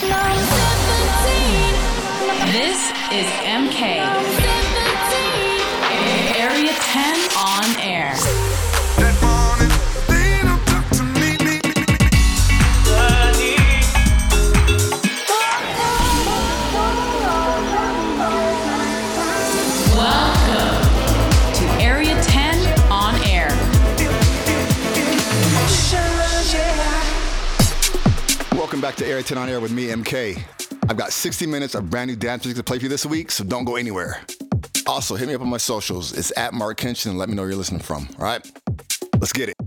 This is MK. Back to Area 10 on Air with me, MK. I've got 60 minutes of brand new dance music to play for you this week, so don't go anywhere. Also, hit me up on my socials. It's at Marc Kinchen and let me know where you're listening from. All right? Let's get it.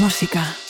Música.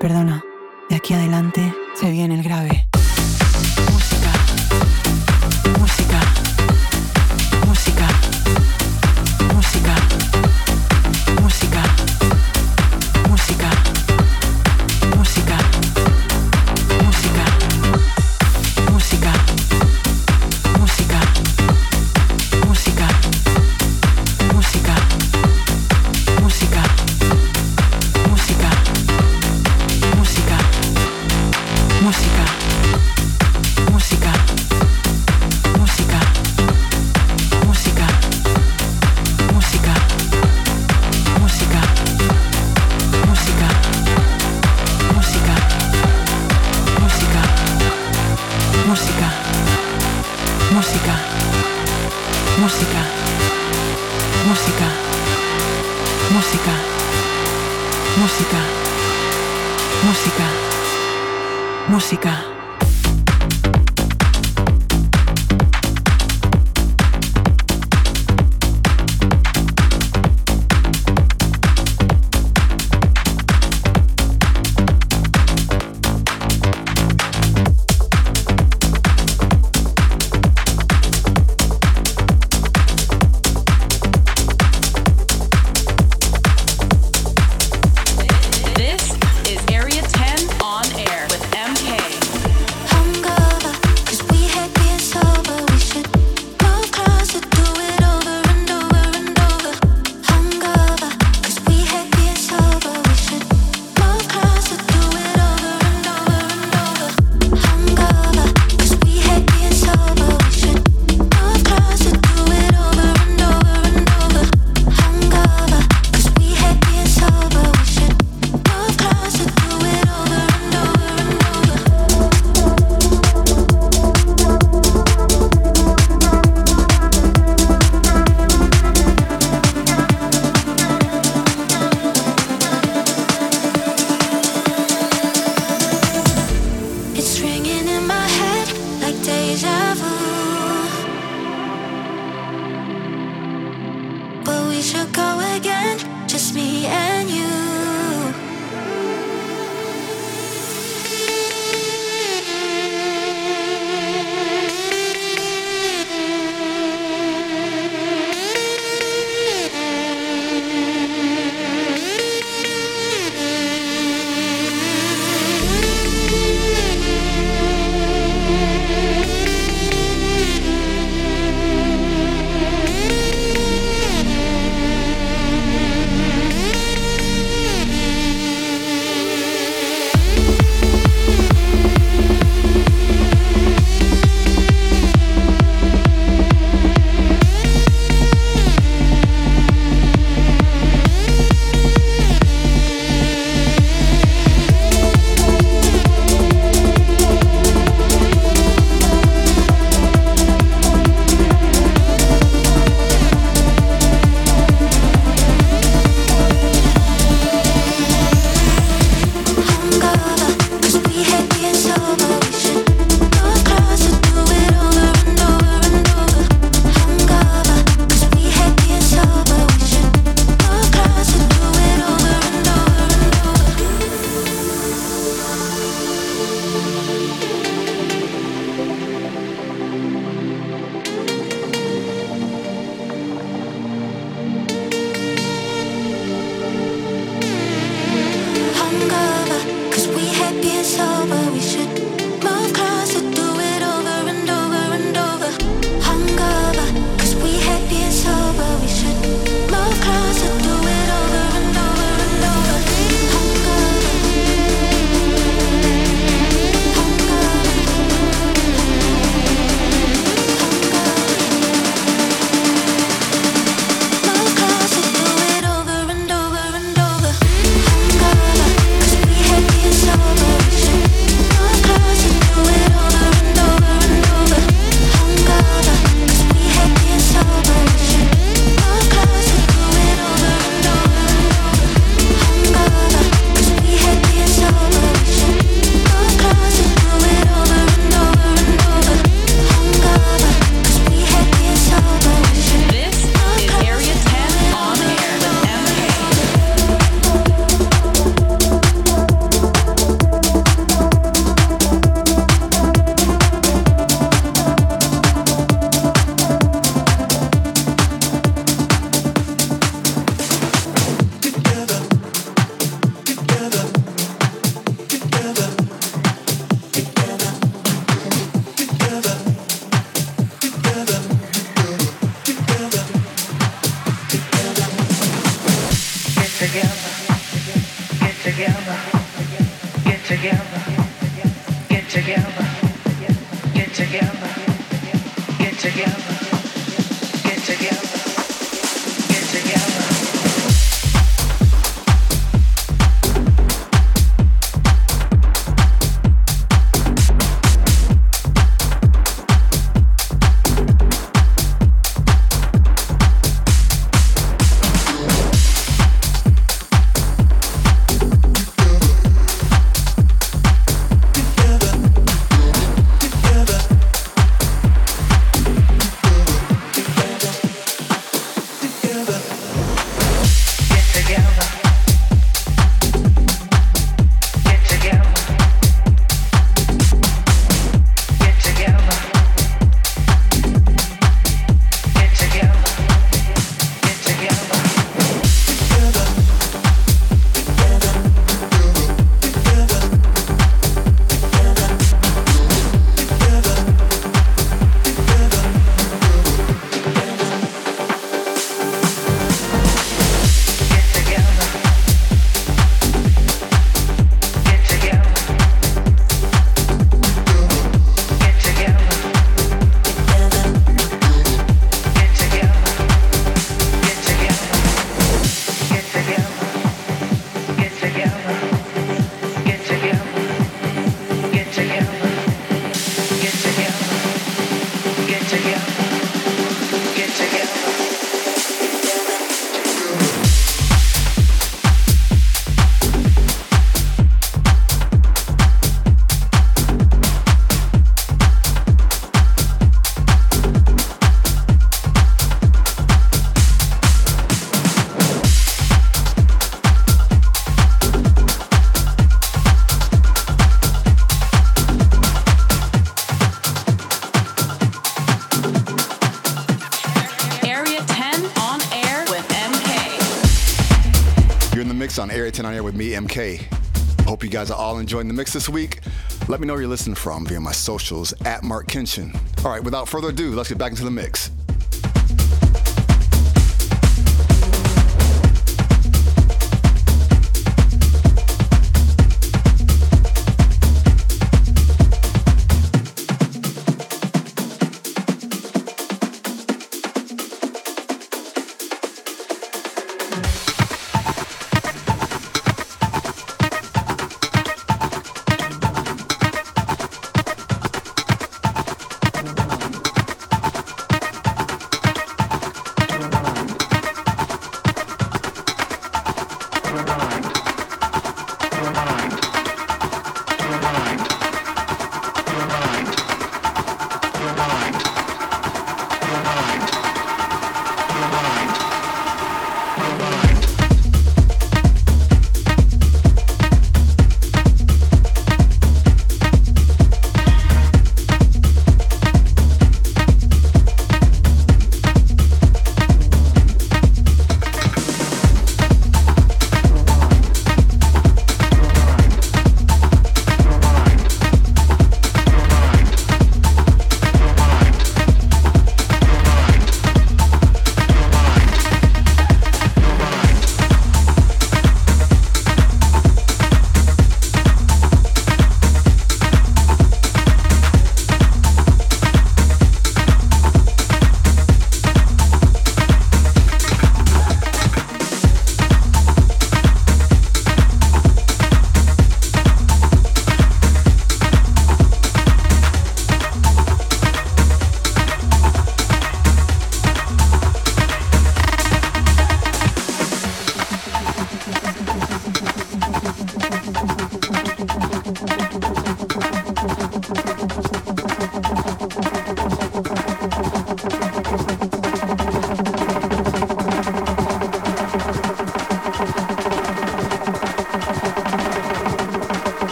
Perdona, de aquí adelante se viene el grave. MK. Hope you guys are all enjoying the mix this week. Let me know where you're listening from via my socials at Marc Kinchen. All right, without further ado, let's get back into the mix.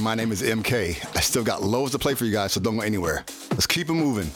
My name is MK. I still got loads to play for you guys, so don't go anywhere. Let's keep it moving.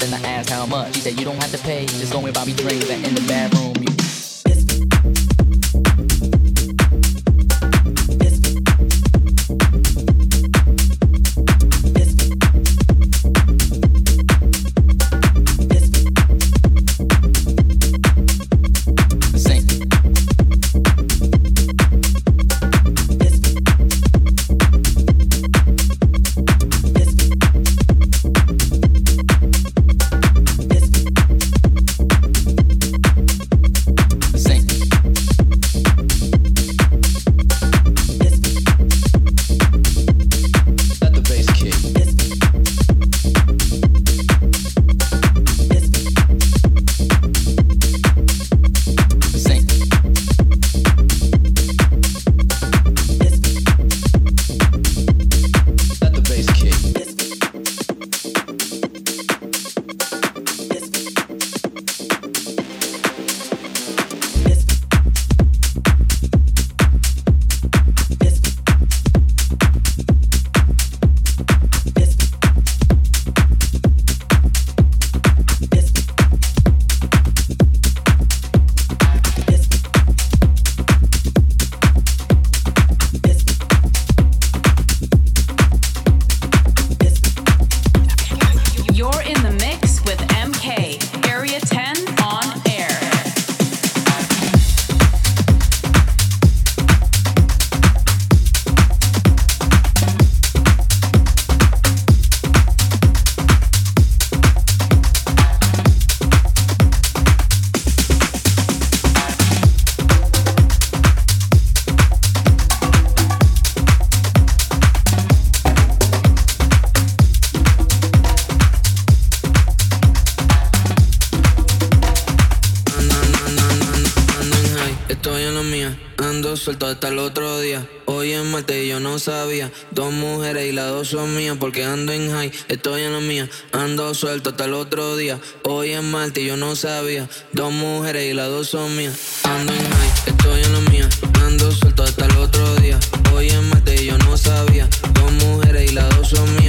If I asked how much. She said you don't have to pay, just go and me drinks and in the bathroom. You suelto hasta el otro día. Hoy es martes y yo no sabía. Dos mujeres y las dos son mías. Porque ando en high, estoy en la mía. Ando suelto hasta el otro día. Hoy es martes y yo no sabía. Dos mujeres y las dos son mías. Ando en high, estoy en la mía. Ando suelto hasta el otro día. Hoy es martes y yo no sabía. Dos mujeres y las dos son mías.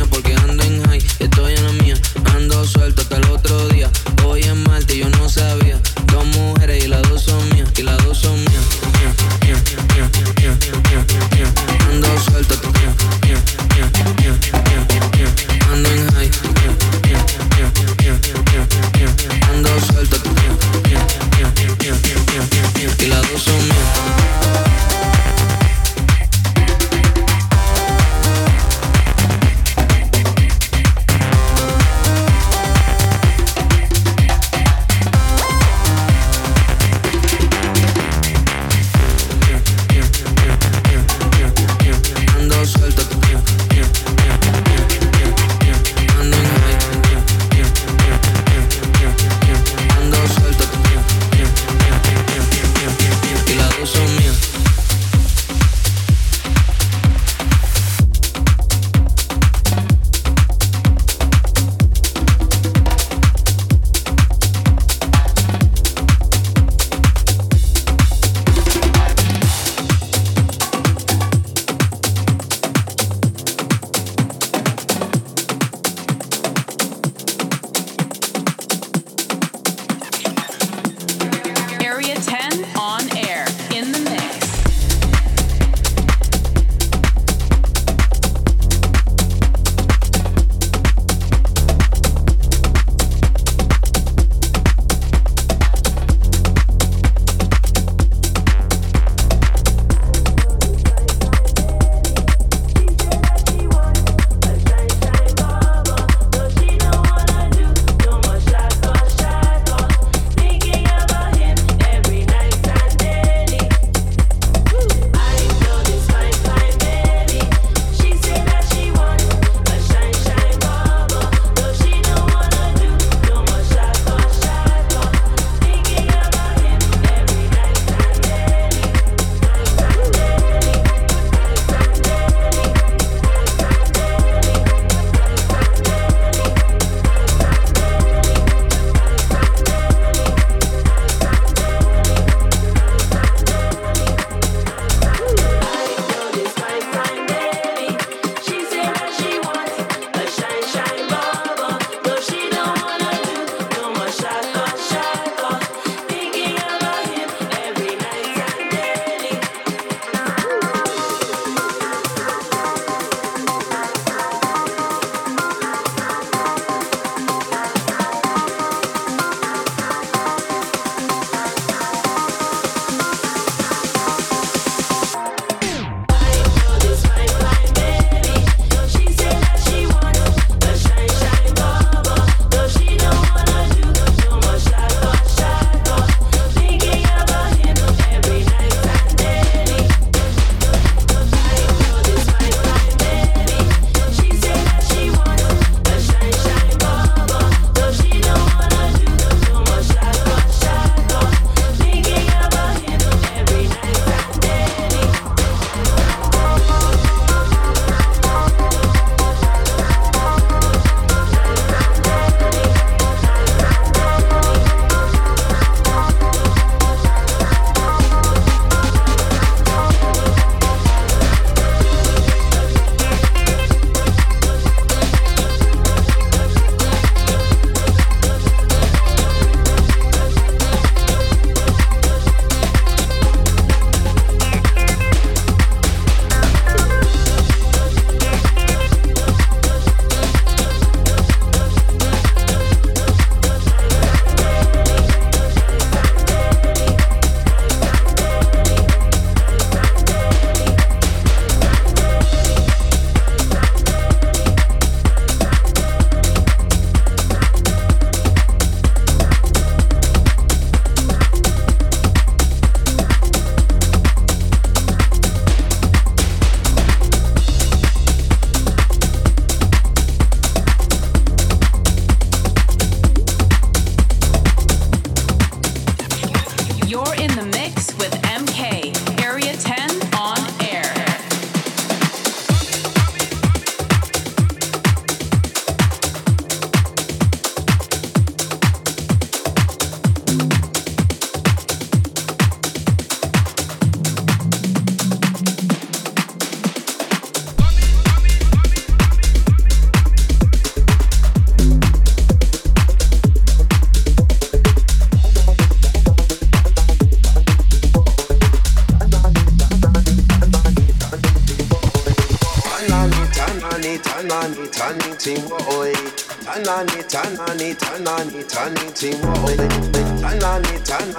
turn on it, turn on it, turn on it, turn it, turn on it, turn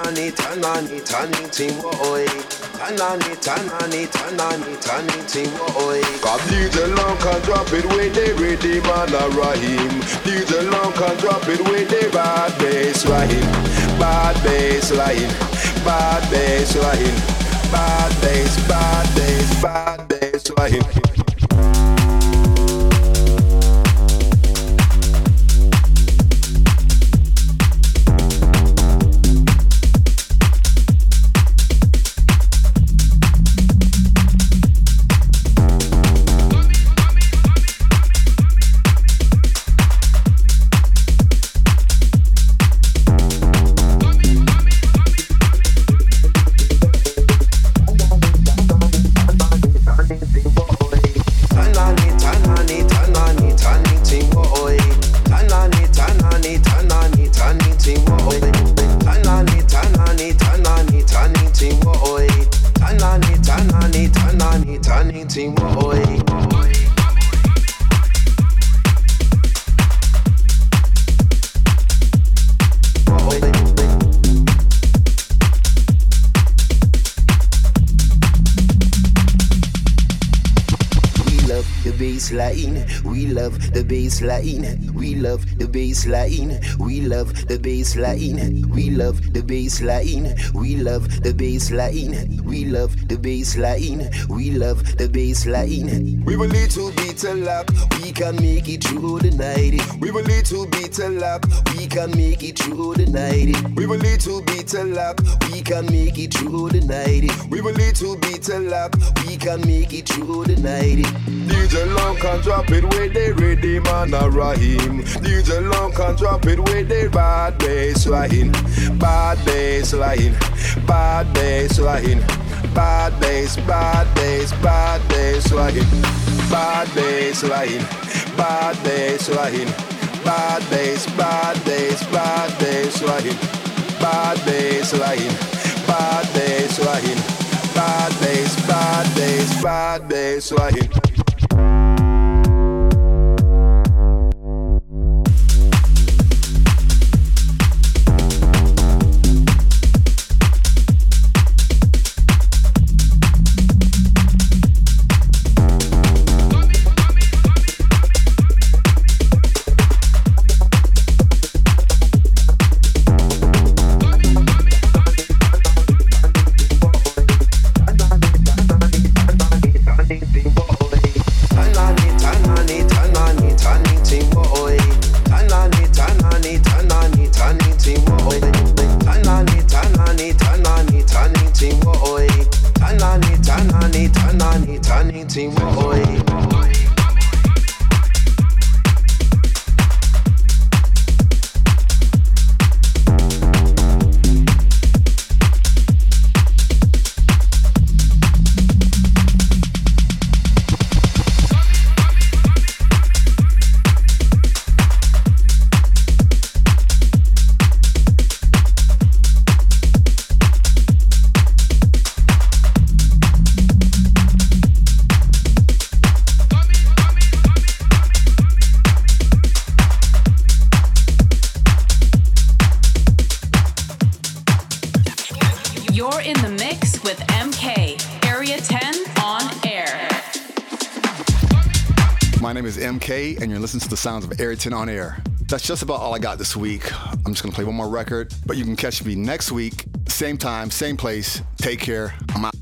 DJ Luck can drop it when they ready, man rhyme. DJ Luck can drop it with the bad bass Rahim, bad bass Rahim, bad bass Rahim, bad bass, bad bass, bad bass Rahim. baseline. We love the baseline. We love the baseline. We love the baseline. We love the baseline. We love the bass line. We love the bass line. We will little bit of luck, We can make it through the night. we will little bit of luck, We can make it through the night. we will little bit of luck, We can make it through the night. we will little bit of luck. We can make it through the night. DJ Luck can drop it with the ready man a Rahim. DJ Luck can drop it with the bad bass line. Bad bass line. Bad bass line. Bad bass, bad bass, bad bass line. Bad bass line. Bad bass line. Bad bass, bad bass, bad bass line. Bad bass line. Bad bass line. Bad bass, bad bass, bad bass line. And you're listening to the sounds of AREA10 on Air. That's just about all I got this week. I'm just gonna play one more record, but you can catch me next week, same time, same place. Take care. I'm out.